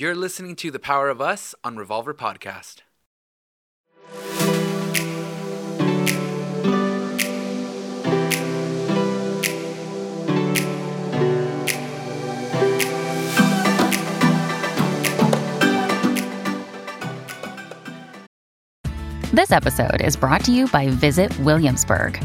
You're listening to The Power of Us on Revolver Podcast. This episode is brought to you by Visit Williamsburg.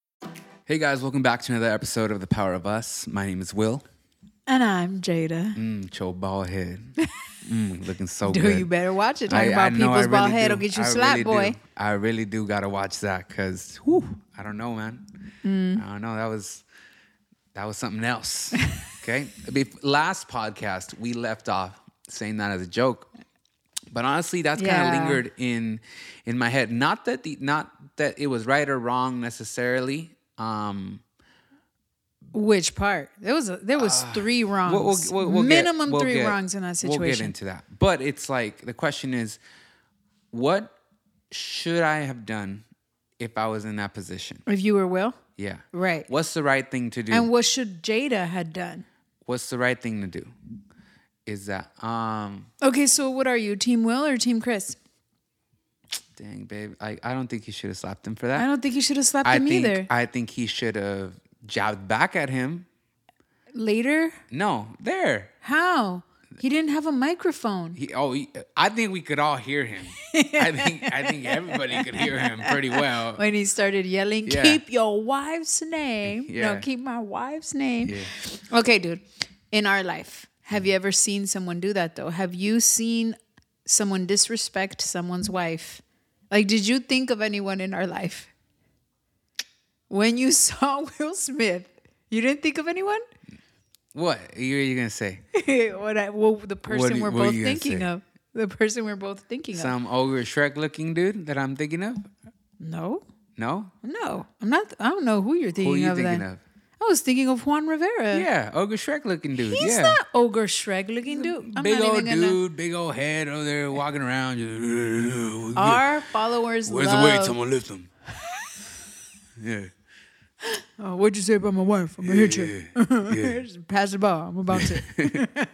Hey guys, welcome back to another episode of The Power of Us. My name is Will. And I'm Jada. Mm, Joe bald head. Mm, looking so Dude, good. you better watch it. Talk I- I about know, I people's bald really head do. will get you I slapped, really boy. do. I really do gotta watch that because I don't know, man. Mm. I don't know. That was that was something else. Okay. Last podcast we left off saying that as a joke, but honestly, that's kind of lingered in in my head. Not that the not that it was right or wrong necessarily. Um, Which part? There was a, there was three wrongs. We'll- we'll- we'll- get- Minimum we'll three get- wrongs in that situation. We'll get into that. But it's like the question is, what should I have done if I was in that position? if you were Will, Yeah. right? What's the right thing to do? And what should Jada had done? What's the right thing to do? Is that um Okay, so what are you, Team Will or Team Chris? Dang babe, I, I don't think he should have slapped him for that. I don't think you should have slapped I him think either. I think he should have jabbed back at him. Later, No, there. how? He didn't have a microphone. He, oh, he, I think we could all hear him. I think I think everybody could hear him pretty well. when he started yelling, Yeah. "Keep your wife's name." Yeah. No, keep my wife's name. Yeah. Okay, dude. In our life, have you ever seen someone do that though? Have you seen someone disrespect someone's wife? Like, did you think of anyone in our life? When you saw Will Smith, you didn't think of anyone? What are you gonna say? what I, well, the person you- we're both thinking of. The person we're both thinking of. Some ogre Shrek looking dude that I'm thinking of? No, No? no, I'm not. I don't know who you're thinking Who are you of. thinking then. of? I was thinking of Juan Rivera. Yeah, ogre Shrek looking dude. He's yeah. not ogre Shrek looking dude. I'm big old dude, big old head over there walking around. just, Our followers love. Where's love. the weight? Someone lift him. yeah. Oh, what'd you say about my wife? I'm gonna hit you. Yeah. Just Pass the ball. I'm about to.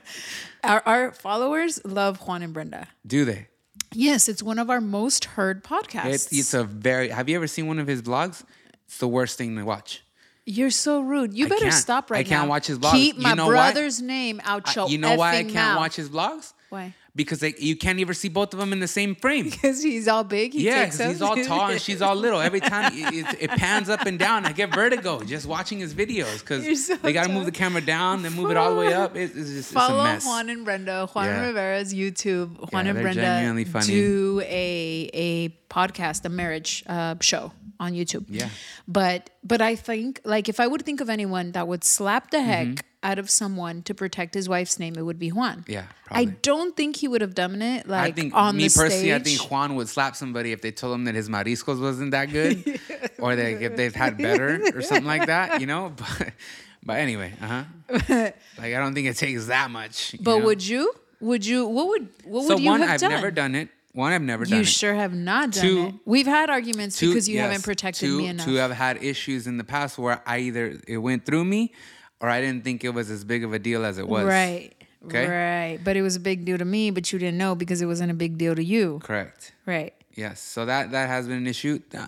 our, our followers love Juan and Brenda. Do they? Yes, it's one of our most heard podcasts. It's, it's a very. Have you ever seen one of his vlogs? It's the worst thing to watch. You're so rude. You I better stop right now. I can't now. watch his vlogs. Keep You my know why? brother's name out I- your you know why I can't mouth. watch his vlogs? Why? Because they, you can't ever see both of them in the same frame. Because he's all big. He Yeah, he's all tall and she's all little. Every time it, it, it pans up and down, I get vertigo just watching his videos because so they got to move the camera down, then move it all the way up. It, it's just it's a Follow mess. Juan and Brenda, Juan Yeah. Rivera's YouTube. Juan Yeah, and Brenda genuinely funny. do a a podcast, a marriage uh, show on YouTube. Yeah. but but I think like if I would think of anyone that would slap the heck Mm-hmm. out of someone to protect his wife's name, it would be Juan. Yeah, I don't think he would have done it like I think on me the personally, I think Juan would slap somebody if they told him that his mariscos wasn't that good, or they, if they've had better or something like that, you know. But, but anyway, uh huh. like I don't think it takes that much. but know? would you? Would you? What would what so would you one have I've done? never done it. One I've never done it. You it. sure have not done Two- it. We've had arguments Two- because you yes, haven't protected two, me enough. Two have had issues in the past where I either it went through me, or I didn't think it was as big of a deal as it was. Right. Okay. Right. But it was a big deal to me, but you didn't know because it wasn't a big deal to you. Correct. Right. Yes. So that that has been an issue. Uh,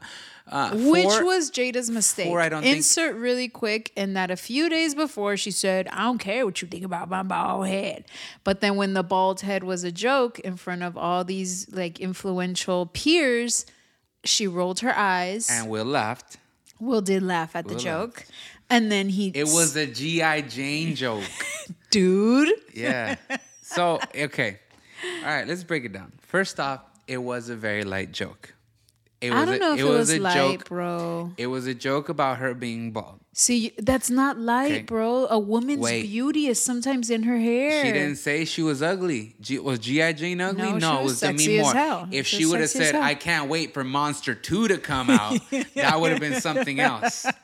Uh, Which was Jada's mistake. four, I don't think- Insert really quick in that a few days before she said, I don't care what you think about my bald head. But then when the bald head was a joke in front of all these like influential peers, she rolled her eyes. and Will laughed. Will did laugh at the Will joke, and then he It was a GI Jane joke. dude. Yeah. So okay, all right. Let's break it down. First off, it was a very light joke. It I don't a, know if it, was, a light, joke. bro. It was a joke about her being bald. See, that's not light, Okay. bro. A woman's Wait. beauty is sometimes in her hair. She didn't say she was ugly. G- was GI Jane ugly? No, she it was was Demi Moore. hell. If She she would have said, "I can't wait for Monster 2 to come out," that would have been something else.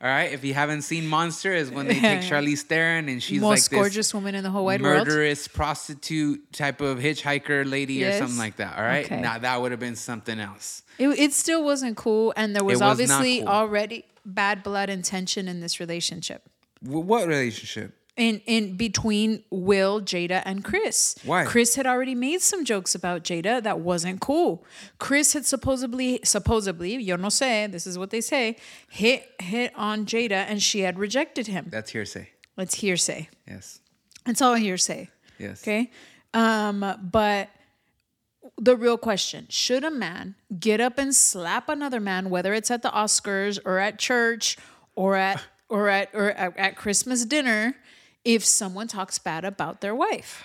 All right. If you haven't seen Monster, is when they take Charlize Theron and she's Most like this most gorgeous woman in the whole wide world. murderous prostitute type of hitchhiker lady Yes. or something like that. All right. Okay. Now that would have been something else. It, it still wasn't cool, and there was, was obviously cool. already bad blood and tension in this relationship. W- what relationship? In in between Will, Jada, and Chris. Why? Chris had already made some jokes about Jada that wasn't cool. Chris had supposedly supposedly, yo no sé, this is what they say, hit hit on Jada and she had rejected him. That's hearsay. It's hearsay. Yes. It's all hearsay. Yes. Okay. Um, but the real question should a man get up and slap another man, whether it's at the Oscars or at church or at or at or at, at Christmas dinner, if someone talks bad about their wife?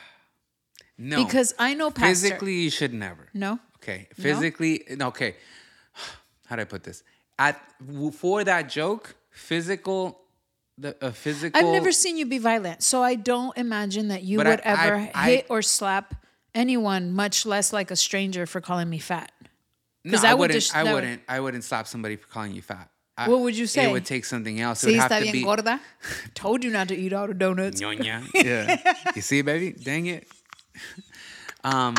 No. Because I know pastor. physically, you should never. No. Okay. Physically, no, okay. How do I put this? At for that joke, physical, the a physical. I've never seen you be violent, so I don't imagine that you would I- I- ever I- hit or slap anyone, much less like a stranger for calling me fat. No, I, I would wouldn't. just- I that would- wouldn't. I wouldn't slap somebody for calling you fat. I- What would you say? It would take something else. It Sí, está bien be gorda. Told you not to eat all the donuts. Ñoña. Yeah. you see, baby? Dang it. Um,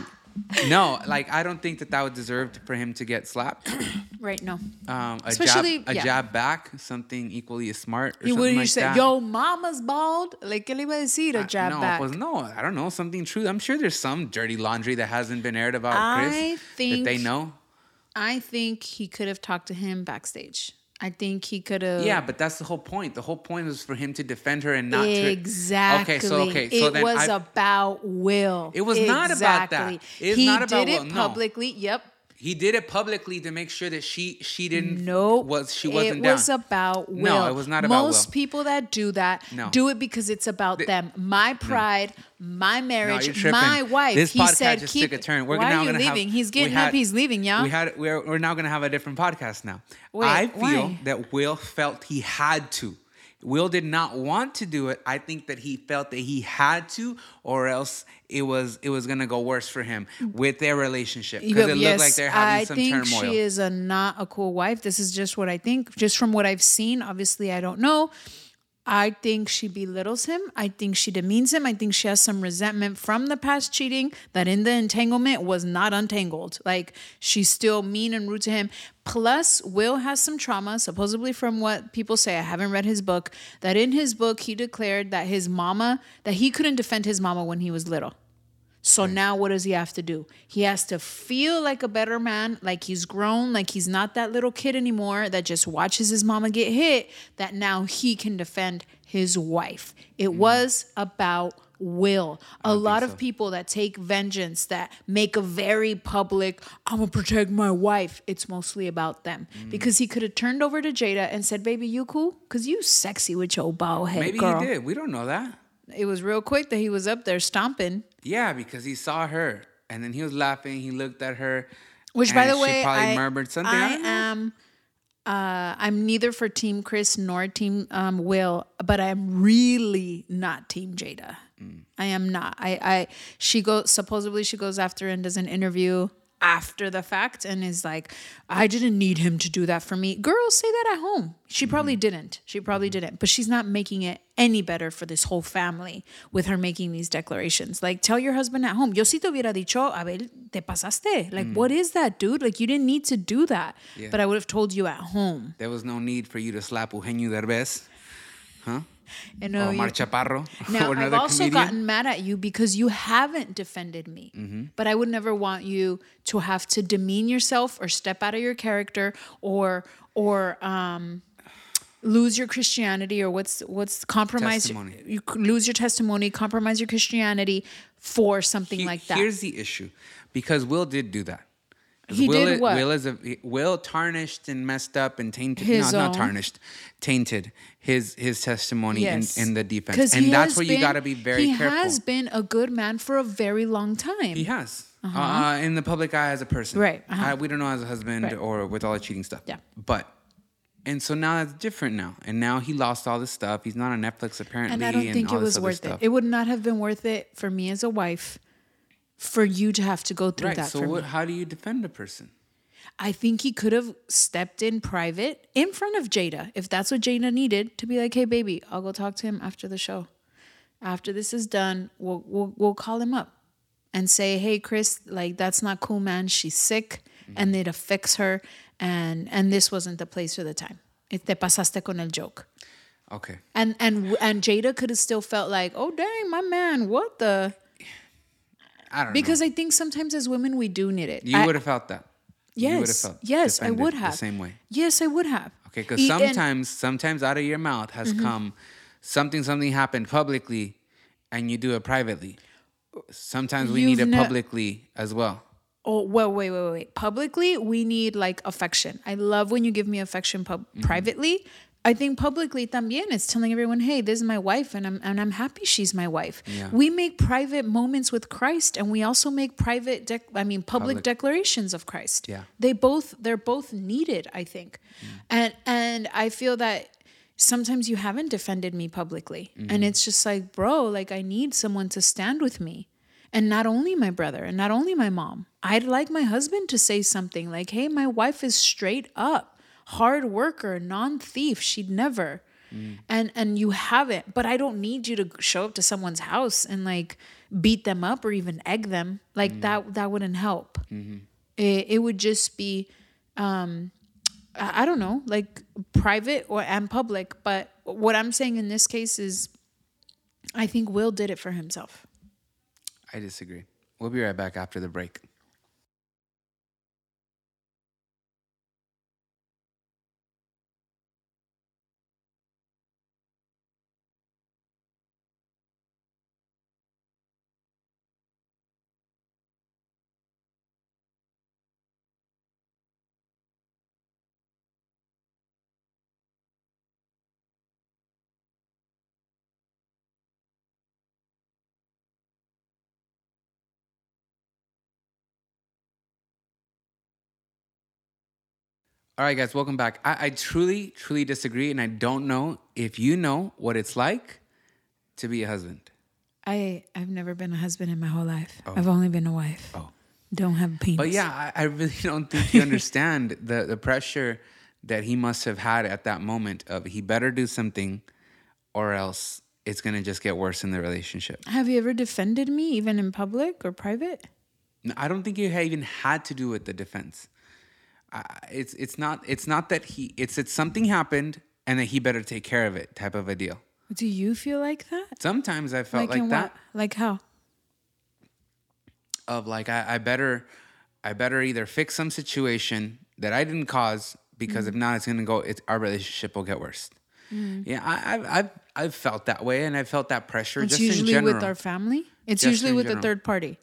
no, like I don't think that that would deserve for him to get slapped. Right, no. Um, a Especially- jab, a yeah. jab back, something equally as smart. Or Y something would you like say, that. yo, mama's bald? Like, ¿qué le iba a decir? A jab no, back. pues no, I don't know. Something true. I'm sure there's some dirty laundry that hasn't been aired about I Chris that they know. I think he could have talked to him backstage. I think he could have. Yeah, but that's the whole point. The whole point was for him to defend her and not to. Exactly. Okay, so okay, so it was I- about Will. It was not about that. Exactly. It's he not about did Will, it no. publicly. Yep. He did it publicly to make sure that she she didn't No, was she wasn't it down. was about Will. No, it was not about Will. Most Will. people that do that No. do it because it's about them. My pride, my marriage, you're my wife. This he podcast said, just "Keep." took a turn. We're why now are you gonna have- leaving? he's getting had- up. He's leaving, y'all. We had we're we're now gonna have a different podcast now. Wait, I feel why? that Will felt he had to. Will did not want to do it. I think that he felt that he had to, or else it was it was gonna go worse for him with their relationship because it looked like they're having I some think she is a not a cool wife. This is just what I think, just from what I've seen. Obviously, I don't know. I think she belittles him. I think she demeans him. I think she has some resentment from the past cheating that in the entanglement was not untangled. Like she's still mean and rude to him. Plus, Will has some trauma, supposedly from what people say. I haven't read his book. That in his book, he declared that his mama, that he couldn't defend his mama when he was little. So now what does he have to do? He has to feel like a better man, like he's grown, like he's not that little kid anymore that just watches his mama get hit, that now he can defend his wife. It mm. was about will. A lot of people that take vengeance, that make a very public, I'm gonna protect my wife, it's mostly about them. Mm. Because he could have turned over to Jada and said, Baby, you cool? Because you sexy with your bald head. Maybe girl. he did. We don't know that. It was real quick that he was up there stomping. Yeah, because he saw her and then he was laughing. He looked at her. Which, by the she way, probably I, murmured something. I don't am. Uh, I'm neither for Team Chris nor Team um, Will, but I'm really not Team Jada. Mm. I am not. I, I. She goes. Supposedly, she goes after and does an interview after the fact and is like, "I didn't need him to do that for me." Girls say that at home. She Mm-hmm. probably didn't. She probably didn't. But she's not making it any better for this whole family with her making these declarations. Like, tell your husband at home. Yo si te hubiera dicho, Abel, te pasaste. Like, Mm. what is that, dude? Like, you didn't need to do that. But I would have told you at home. There was no need for you to slap Eugenio Derbez You know, or you- Chaparro Now, I've also comedian. gotten mad at you because you haven't defended me. Mm-hmm. But I would never want you to have to demean yourself or step out of your character or or um, lose your Christianity or what's what's compromise Testimony. you lose your testimony, compromise your Christianity for something He- like that. Here's the issue, because Will did do that. He Will did what? Will is a Will tarnished and messed up and tainted. His no, own- not tarnished, tainted his his testimony Yes. in, in the defense, and that's where you got to be very careful. he careful. has been a good man for a very long time. He has. uh in the public eye as a person. Right, uh-huh. I- we don't know as a husband Right. or with all the cheating stuff. Yeah. But, and so now that's different now. And now he lost all this stuff. He's not on Netflix apparently. and I don't think it was worth stuff. it. It would not have been worth it for me as a wife for you to have to go through right. that So for what, how do you defend a person? I think he could have stepped in private in front of Jada if that's what Jada needed to be like, "Hey baby, I'll go talk to him after the show. After this is done, we'll we'll, we'll call him up and say, "Hey Chris, like that's not cool, man. She's sick mm-hmm. and it affects her and and this wasn't the place or the time. It te pasaste con el joke." Okay. And and and Jada could have still felt like, "Oh dang, my man, what the?" I don't Because I think sometimes as women we do need it. You I- would have felt that. You would have Yes, felt yes, I would have. the same way. Yes, I would have. Okay, because E- and- sometimes, sometimes out of your mouth has Mm-hmm. come something, something happened publicly, and you do it privately. Sometimes we need You've it ne- publicly as well. Oh well, wait, wait, wait, wait. Publicly, we need like affection. I love when you give me affection pub- Mm-hmm. privately. I think publicly también it's telling everyone, hey, this is my wife, and I'm and I'm happy she's my wife. Yeah. We make private moments with Christ, and we also make private, dec- I mean, public, Public. declarations of Christ. Yeah. they both they're both needed. I think, mm. and and I feel that sometimes you haven't defended me publicly, and mm-hmm. it's just like, bro, like I need someone to stand with me and not only my brother and not only my mom i'd like my husband to say something like hey my wife is straight up hard worker non-thief she'd never and and you haven't but i don't need you to show up to someone's house and like beat them up or even egg them like that that wouldn't help it, it would just be um I I don't know, like private or and public. But what I'm saying in this case is, I think Will did it for himself. I disagree. We'll be right back after the break. All right, guys, welcome back. I, I truly, truly disagree, and I don't know if you know what it's like to be a husband. I I've never been a husband in my whole life. Oh. I've only been a wife. Oh. Don't have a penis. But yeah, I, I really don't think you understand the, the pressure that he must have had at that moment of he better do something or else it's gonna just get worse in the relationship. Have you ever defended me, even in public or private? No, I don't think you even had to do with the defense. It's it's not it's not that he it's that something happened and that he better take care of it type of a deal. Do you feel like that? Sometimes I felt like, in that what? Like how? of like I, I better I better either fix some situation that I didn't cause because mm. if not it's gonna go it's our relationship will get worse. Mm. Yeah, I, I've I've I've felt that way and I felt that pressure It's just in usually general. with our family. It's Just usually with general. the third party,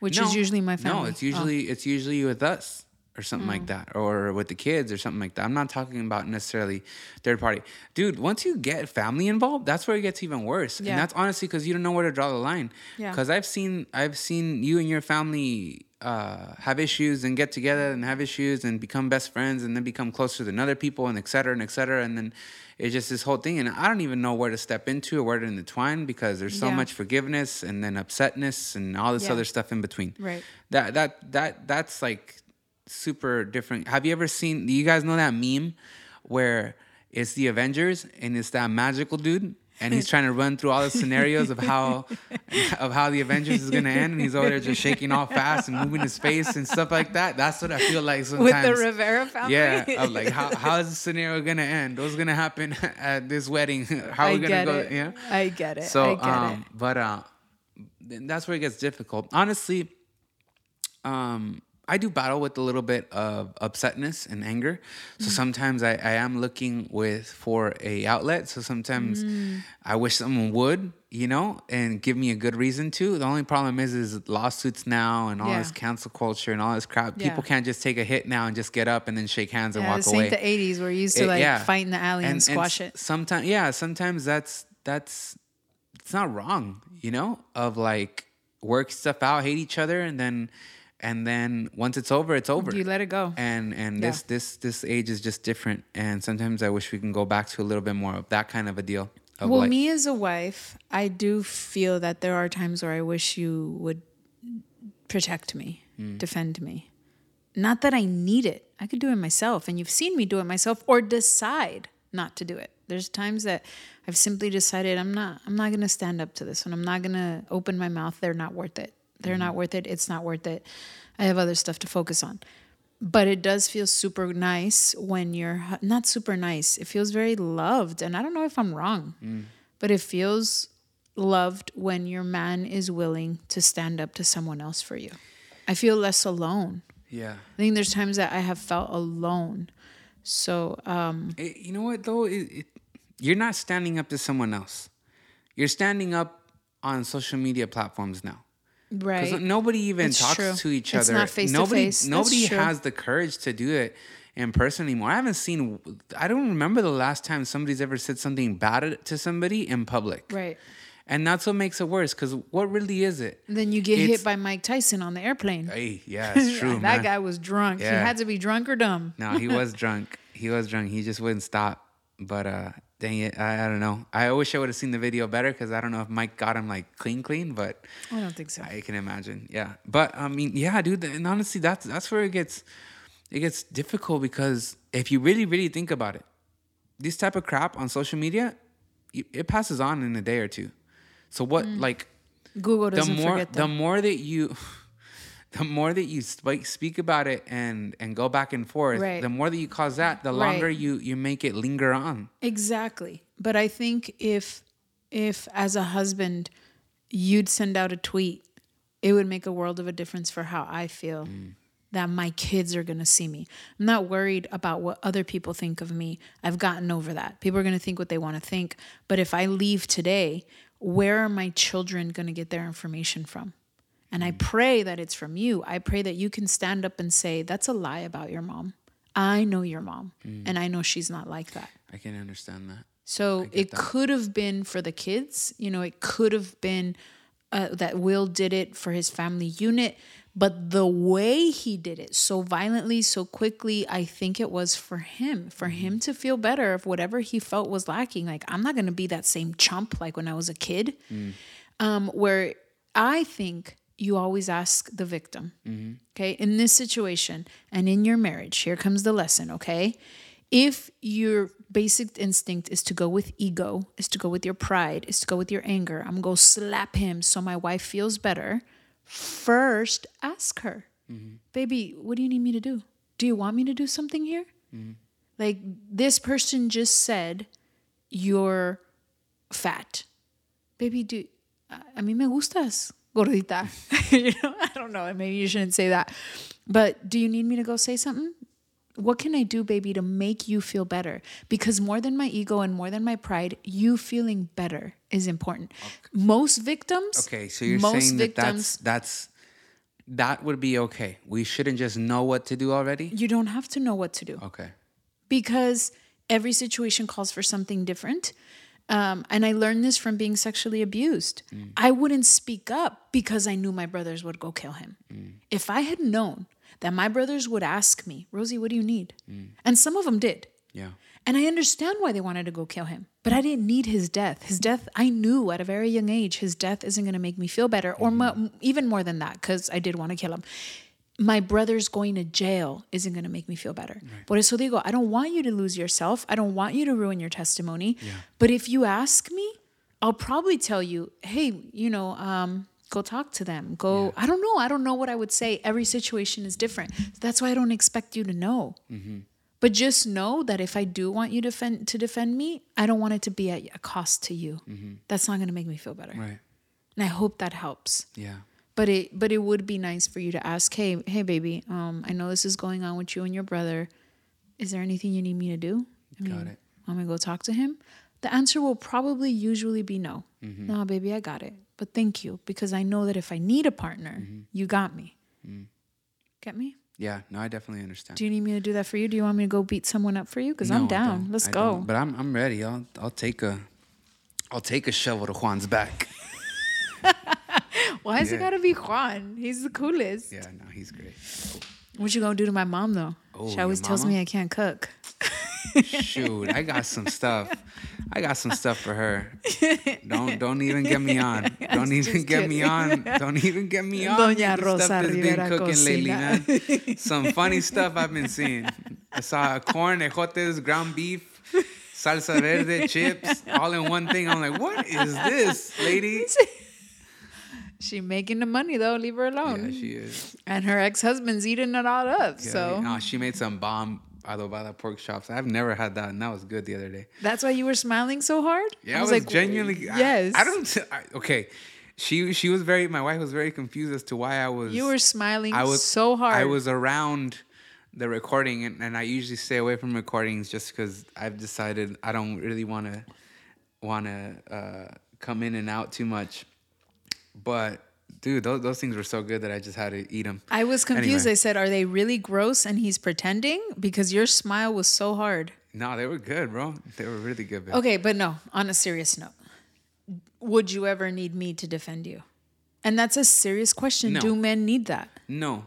which No, is usually my family. No, it's Oh. usually it's usually with us or something Mm. like that, or with the kids or something like that. I'm not talking about necessarily third party, dude. Once you get family involved, that's where it gets even worse, Yeah. and that's honestly because you don't know where to draw the line. Yeah. Because I've seen I've seen you and your family uh, have issues and get together and have issues and become best friends and then become closer than other people and et cetera and et cetera and then it's just this whole thing and I don't even know where to step into or where to intertwine because there's so Yeah. much forgiveness and then upsetness and all this Yeah. other stuff in between. Right. That that that that's like super different. Have you ever seen? Do you guys know that meme where it's the Avengers and it's that magical dude and he's trying to run through all the scenarios of how of how the Avengers is gonna end and he's over there just shaking all fast and moving his face and stuff like that. That's what I feel like sometimes. with the Rivera family. Yeah, of like how how is the scenario gonna end? What's gonna happen at this wedding? How are I we gonna get go? it. Yeah. I get it. So, I get um, it. but uh, that's where it gets difficult. Honestly, um, I do battle with a little bit of upsetness and anger. So mm. sometimes I, I am looking with for a outlet. So sometimes mm. I wish someone would, you know, and give me a good reason to. The only problem is is lawsuits now and all Yeah. this cancel culture and all this crap. Yeah. People can't just take a hit now and just get up and then shake hands and Yeah, walk this away. ain't the '80s where you used to It- like yeah. fight in the alley and, squash it. Sometimes, yeah, sometimes that's that's it's not wrong, you know, of like work stuff out, hate each other, and then and then once it's over, it's over. You let it go. And and Yeah. this this this age is just different, and sometimes I wish we can go back to a little bit more of that kind of a deal. Of Well, like, me as a wife, I do feel that there are times where I wish you would protect me, Mm. defend me. Not that I need it. I could do it myself, and you've seen me do it myself or decide not to do it. There's times that I've simply decided I'm not I'm not going to stand up to this one. I'm not going to open my mouth. They're not worth it. They're not mm-hmm. worth it. It's not worth it. I have other stuff to focus on. But it does feel super nice when you're not super nice. It feels very loved. And I don't know if I'm wrong, mm. but it feels loved when your man is willing to stand up to someone else for you. I feel less alone. yeah. I think there's times that I have felt alone. So, um, It- you know what though? It, it, you're not standing up to someone else. You're standing up on social media platforms now. Right. Nobody even It's talks true. to each It's other. not face to nobody, face. That's Nobody has the courage to do it in person anymore. I haven't seen. I don't remember the last time somebody's ever said something bad to somebody in public. Right. And that's what makes it worse. Because what really is it? Then you get It's- hit by Mike Tyson on the airplane. Hey, yeah, it's true, that man. guy was drunk. He Yeah. had to be drunk or dumb. No, he was drunk. He was drunk. He just wouldn't stop. But uh, dang it, I, I don't know. I wish I would have seen the video better because I don't know if Mike got him like clean, clean. But I don't think so. I can imagine. Yeah, but I mean, yeah, dude. And honestly, that's that's where it gets it gets difficult because if you really, really think about it, this type of crap on social media, it passes on in a day or two. So what, mm. like, Google the doesn't more forget the more that you the more that you speak speak about it and and go back and forth Right. the more that you cause that the longer Right. you you make it linger on Exactly. But I think if if as a husband you'd send out a tweet, it would make a world of a difference for how I feel mm. that my kids are going to see me. I'm not worried about what other people think of me. I've gotten over that. People are going to think what they want to think, but if I leave today, where are my children going to get their information from? And I pray that it's from you. I pray that you can stand up and say, That's a lie about your mom. I know your mom, and I know she's not like that. i can understand that So it could have been for the kids, you know, it could have been uh, that Will did it for his family unit, but the way he did it so violently, so quickly, I think it was for him, for him to feel better of whatever he felt was lacking. Like, I'm not going to be that same chump like when I was a kid, um, where I think you always ask the victim. Mm-hmm. Okay. In this situation and in your marriage, here comes the lesson. Okay. If your basic instinct is to go with ego, is to go with your pride, is to go with your anger, I'm going to go slap him so my wife feels better. First, ask her, mm-hmm. baby, what do you need me to do? Do you want me to do something here? Mm-hmm. Like this person just said, you're fat. Baby, do a mí me gustas, gordita. you know, I don't know. Maybe you shouldn't say that. But do you need me to go say something? What can I do, baby, to make you feel better? Because more than my ego and more than my pride, you feeling better is important. Most victims, okay so you're most saying that that's victims, that's that would be okay we shouldn't just know what to do already you don't have to know what to do. okay because every situation calls for something different. Um, and I learned this from being sexually abused. Mm. I wouldn't speak up because I knew my brothers would go kill him. Mm. If I had known that my brothers would ask me, Rosie, what do you need? Mm. And some of them did. yeah And I understand why they wanted to go kill him. But I didn't need his death. His death, I knew at a very young age, his death isn't going to make me feel better, or mm-hmm. mo- even more than that, because I did want to kill him. My brother's going to jail isn't going to make me feel better. Por eso digo, I don't want you to lose yourself. I don't want you to ruin your testimony. But if you ask me, I'll probably tell you, hey, you know, um, go talk to them. Go, I don't know. I don't know what I would say. Every situation is different. That's why I don't expect you to know. But just know that if I do want you to defend to defend me, I don't want it to be at a cost to you. That's not going to make me feel better. right And I hope that helps. yeah But it but it would be nice for you to ask, hey, hey baby, um, I know this is going on with you and your brother. Is there anything you need me to do? I mean, Got it. I'm gonna go talk to him. The answer will probably usually be no. Mm-hmm. No, baby, I got it. But thank you because I know that if I need a partner, Mm-hmm. you got me. Mm. Get me? Yeah, no, I definitely understand. Do you need me to do that for you? Do you want me to go beat someone up for you? Because I'm down. Let's I go. don't. But I'm I'm ready. I'll I'll take a I'll take a shovel to Juan's back. Why is it gotta be Juan? He's the coolest. Yeah, no, he's great. What you gonna do to my mom though? Oh, she always tells me I can't cook. Shoot, I got some stuff. I got some stuff for her. Don't don't even get me on. Don't even get me on. Don't even get me on. Doña Rosa stuff that's been cooking lately, Cocina. man. Some funny stuff I've been seeing. I saw corn, ejotes, ground beef, salsa verde, chips, all in one thing. I'm like, what is this, lady? She making the money though. Leave her alone. Yeah, she is. and her ex husband's eating it all up. Yeah, so no, she made some bomb adobada pork chops. I've never had that, and that was good the other day. that's why you were smiling so hard. Yeah, I was, like genuinely. yes. I, I don't. I, okay, she she was very. My wife was very confused as to why I was. You were smiling I was so hard. I was around the recording, and, and I usually stay away from recordings just because I've decided I don't really want to want to uh, come in and out too much. But dude, those those things were so good that I just had to eat them. I was confused. Anyway. I said, "Are they really gross?" And he's pretending because your smile was so hard. No, they were good, bro. They were really good. Babe. Okay, but no. On a serious note, would you ever need me to defend you? And that's a serious question. No. Do men need that? No,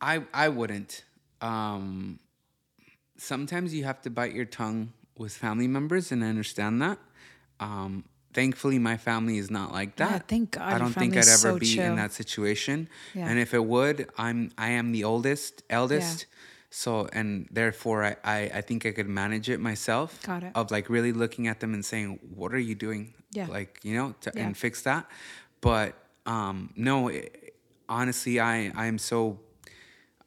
I I wouldn't. Um, sometimes you have to bite your tongue with family members, and I understand that. Um, thankfully, my family is not like that. Yeah, thank God I don't think I'd ever so be chill. in that situation. Yeah. And if it would, I'm I am the oldest, eldest. So and therefore, I, I I think I could manage it myself. Got it. Of like really looking at them and saying, "What are you doing?" Yeah. Like you know, to, Yeah. and fix that. But um, no, it, honestly, I I'm so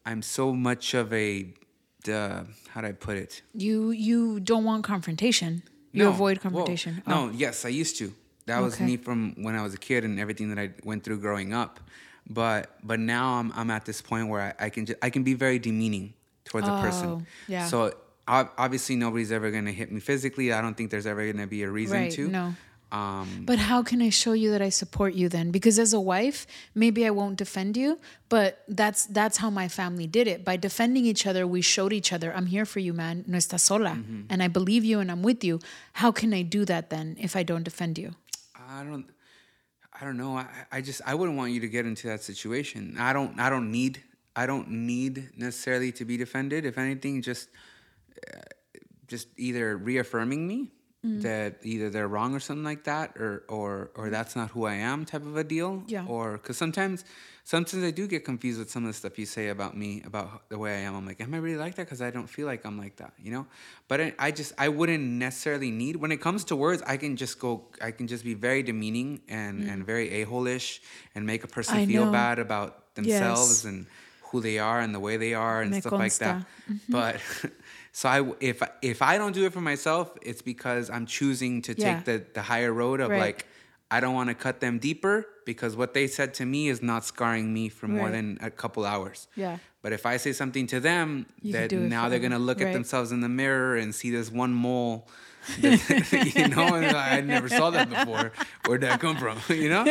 I'm so much of a uh, how do I put it? You you don't want confrontation. You No, avoid confrontation. Oh, No, yes, I used to. That was Okay. me from when I was a kid and everything that I went through growing up. But but now I'm I'm at this point where I, I can just, I can be very demeaning towards a Oh, person. yeah. So obviously nobody's ever gonna hit me physically. I don't think there's ever gonna be a reason Right, to. no. Um, But how can I show you that I support you then? Because as a wife, maybe I won't defend you, but that's that's how my family did it. By defending each other, we showed each other, I'm here for you, man. No estás sola. Mm-hmm. And I believe you and I'm with you. How can I do that then if I don't defend you? I don't I don't know. I, I just I wouldn't want you to get into that situation. I don't I don't need I don't need necessarily to be defended. If anything, just uh, just either reaffirming me Mm. that either they're wrong or something like that, or or or that's not who I am, type of a deal. Yeah. Or because sometimes sometimes I do get confused with some of the stuff you say about me about the way I am. I'm like, am I really like that? Because I don't feel like I'm like that, you know. But I, I just I wouldn't necessarily need when it comes to words. I can just go. I can just be very demeaning and and very a hole-ish and make a person Mm. I feel know. bad about themselves Yes. and who they are and the way they are and Me stuff like that. Mm-hmm. But so I if if I don't do it for myself, it's because I'm choosing to Yeah. take the the higher road of Right. like I don't want to cut them deeper because what they said to me is not scarring me for more Right. than a couple hours. Yeah. But if I say something to them You that now they're them. gonna look at themselves in the mirror and see this one mole. that- you know, and I never saw that before. Where'd that come from? You know,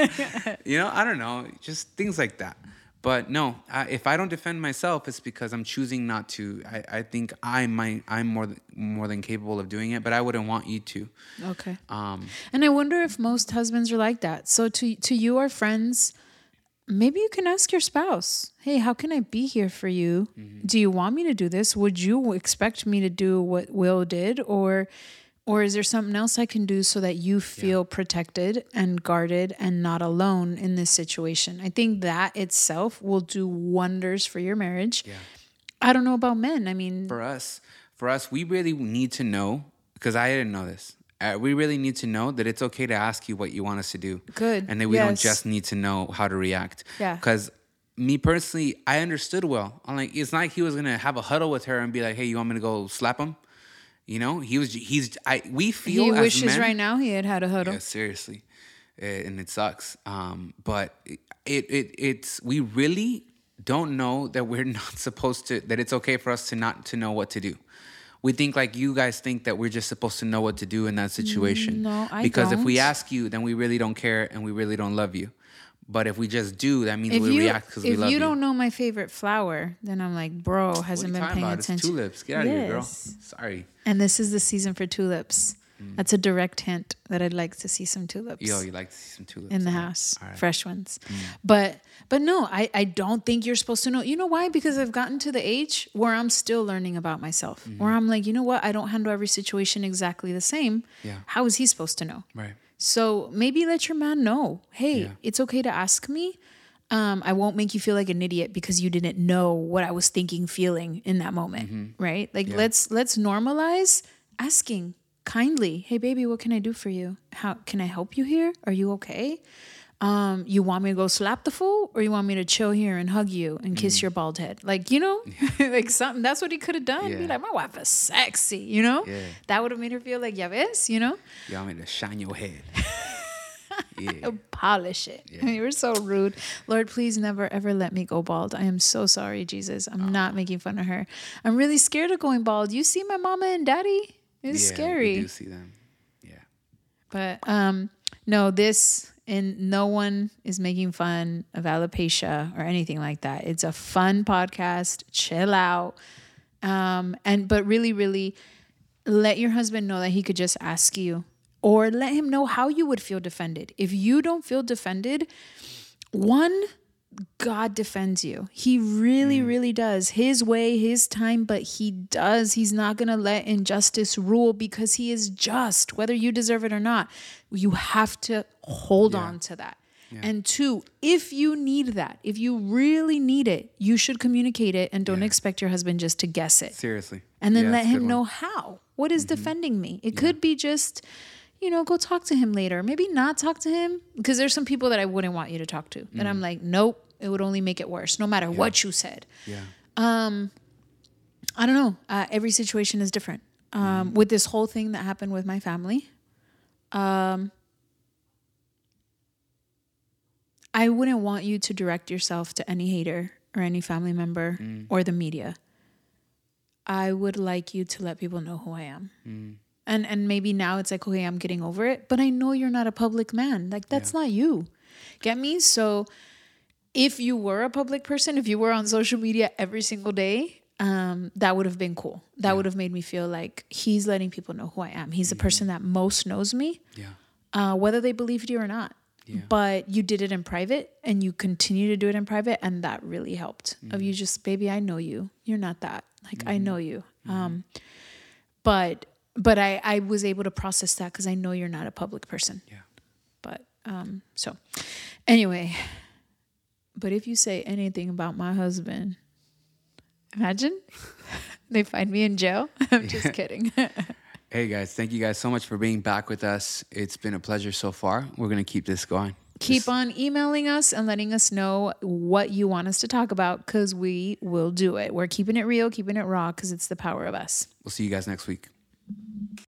you know, I don't know, just things like that. But no, I, if I don't defend myself, it's because I'm choosing not to. I, I think I might, I'm more th- more than capable of doing it, but I wouldn't want you to. Okay. Um, And I wonder if most husbands are like that. So to to you, our friends, maybe you can ask your spouse, "Hey, how can I be here for you? Mm-hmm. Do you want me to do this? Would you expect me to do what Will did, or or is there something else I can do so that you feel protected and guarded and not alone in this situation?" I think that itself will do wonders for your marriage. Yeah. I don't know about men. I mean, for us, for us, we really need to know because I didn't know this. Uh, we really need to know that it's okay to ask you what you want us to do. Good. And that we don't just need to know how to react. Yeah. Because me personally, I understood well. I'm like, it's not like he was gonna have a huddle with her and be like, "Hey, you want me to go slap him?" You know, he was. He's. I. We feel he wishes men, right now he had had a huddle. Yeah, seriously. and it sucks. Um, but it, it it's we really don't know that we're not supposed to that it's okay for us to not to know what to do. We think like you guys think that we're just supposed to know what to do in that situation. No, I because if we ask you, then we really don't care and we really don't love you. But if we just do, that means If we you react because we love you If you. don't know my favorite flower, then I'm like, bro, hasn't been paying about? It's tulips. Get out of here, girl. Sorry. And this is the season for tulips. Mm. That's a direct hint that I'd like to see some tulips. Yo, you like to see some tulips in the right. house, right. Mm. fresh ones. But but no, I I don't think you're supposed to know. You know why? Because I've gotten to the age where I'm still learning about myself. Mm-hmm. Where I'm like, you know what? I don't handle every situation exactly the same. Yeah. How is he supposed to know? Right. So maybe let your man know. Hey, Yeah. it's okay to ask me. Um, I won't make you feel like an idiot because you didn't know what I was thinking, feeling in that moment, Mm-hmm. right? Like let's let's normalize asking kindly. Hey, baby, what can I do for you? How can I help you here? Are you okay? Um, you want me to go slap the fool, or you want me to chill here and hug you and Mm. kiss your bald head? Like you know, like something. That's what he could have done. Be like, my wife is sexy. You know, Yeah. that would have made her feel like, ya ves, you know. You want me to shine your head? yeah. polish it. You were so rude. Lord, please never ever let me go bald. I am so sorry, Jesus. I'm not making fun of her. I'm really scared of going bald. You see my mama and daddy? It's yeah, scary. Do see them. Yeah. But um no, this and no one is making fun of alopecia or anything like that. It's a fun podcast. Chill out. Um and but really, really let your husband know that he could just ask you or let him know how you would feel defended. If you don't feel defended, one God defends you. He really, really does. His way, his time, but he does. He's not going to let injustice rule because he is just, whether you deserve it or not. You have to hold on to that. And two, if you need that, if you really need it, you should communicate it and don't expect your husband just to guess it Seriously. and then Yeah, let that's a good him. Mm-hmm. know how. What is defending me? It could be just, you know, go talk to him later. Maybe not talk to him because there's some people that I wouldn't want you to talk to. And Mm. I'm like, nope, it would only make it worse, no matter what you said. Yeah. Um, I don't know. Uh, every situation is different. Um, Mm-hmm. With this whole thing that happened with my family, um, I wouldn't want you to direct yourself to any hater or any family member Mm. or the media. I would like you to let people know who I am. Mm. And and maybe now it's like, okay, I'm getting over it, but I know you're not a public man. Like that's not you. Get me? So if you were a public person, if you were on social media every single day, um, that would have been cool. That would have made me feel like he's letting people know who I am. He's the person that most knows me, Yeah. uh, whether they believed you or not. Yeah. But you did it in private and you continue to do it in private, and that really helped. Of you just, baby, I know you. You're not that. Like I know you. Um, but but I I was able to process that because I know you're not a public person. Yeah. But um, so anyway, but if you say anything about my husband, imagine they find me in jail. I'm just kidding. Hey guys, thank you guys so much for being back with us. It's been a pleasure so far. We're gonna keep this going. Keep on emailing us and letting us know what you want us to talk about because we will do it. We're keeping it real, keeping it raw because it's the power of us. We'll see you guys next week.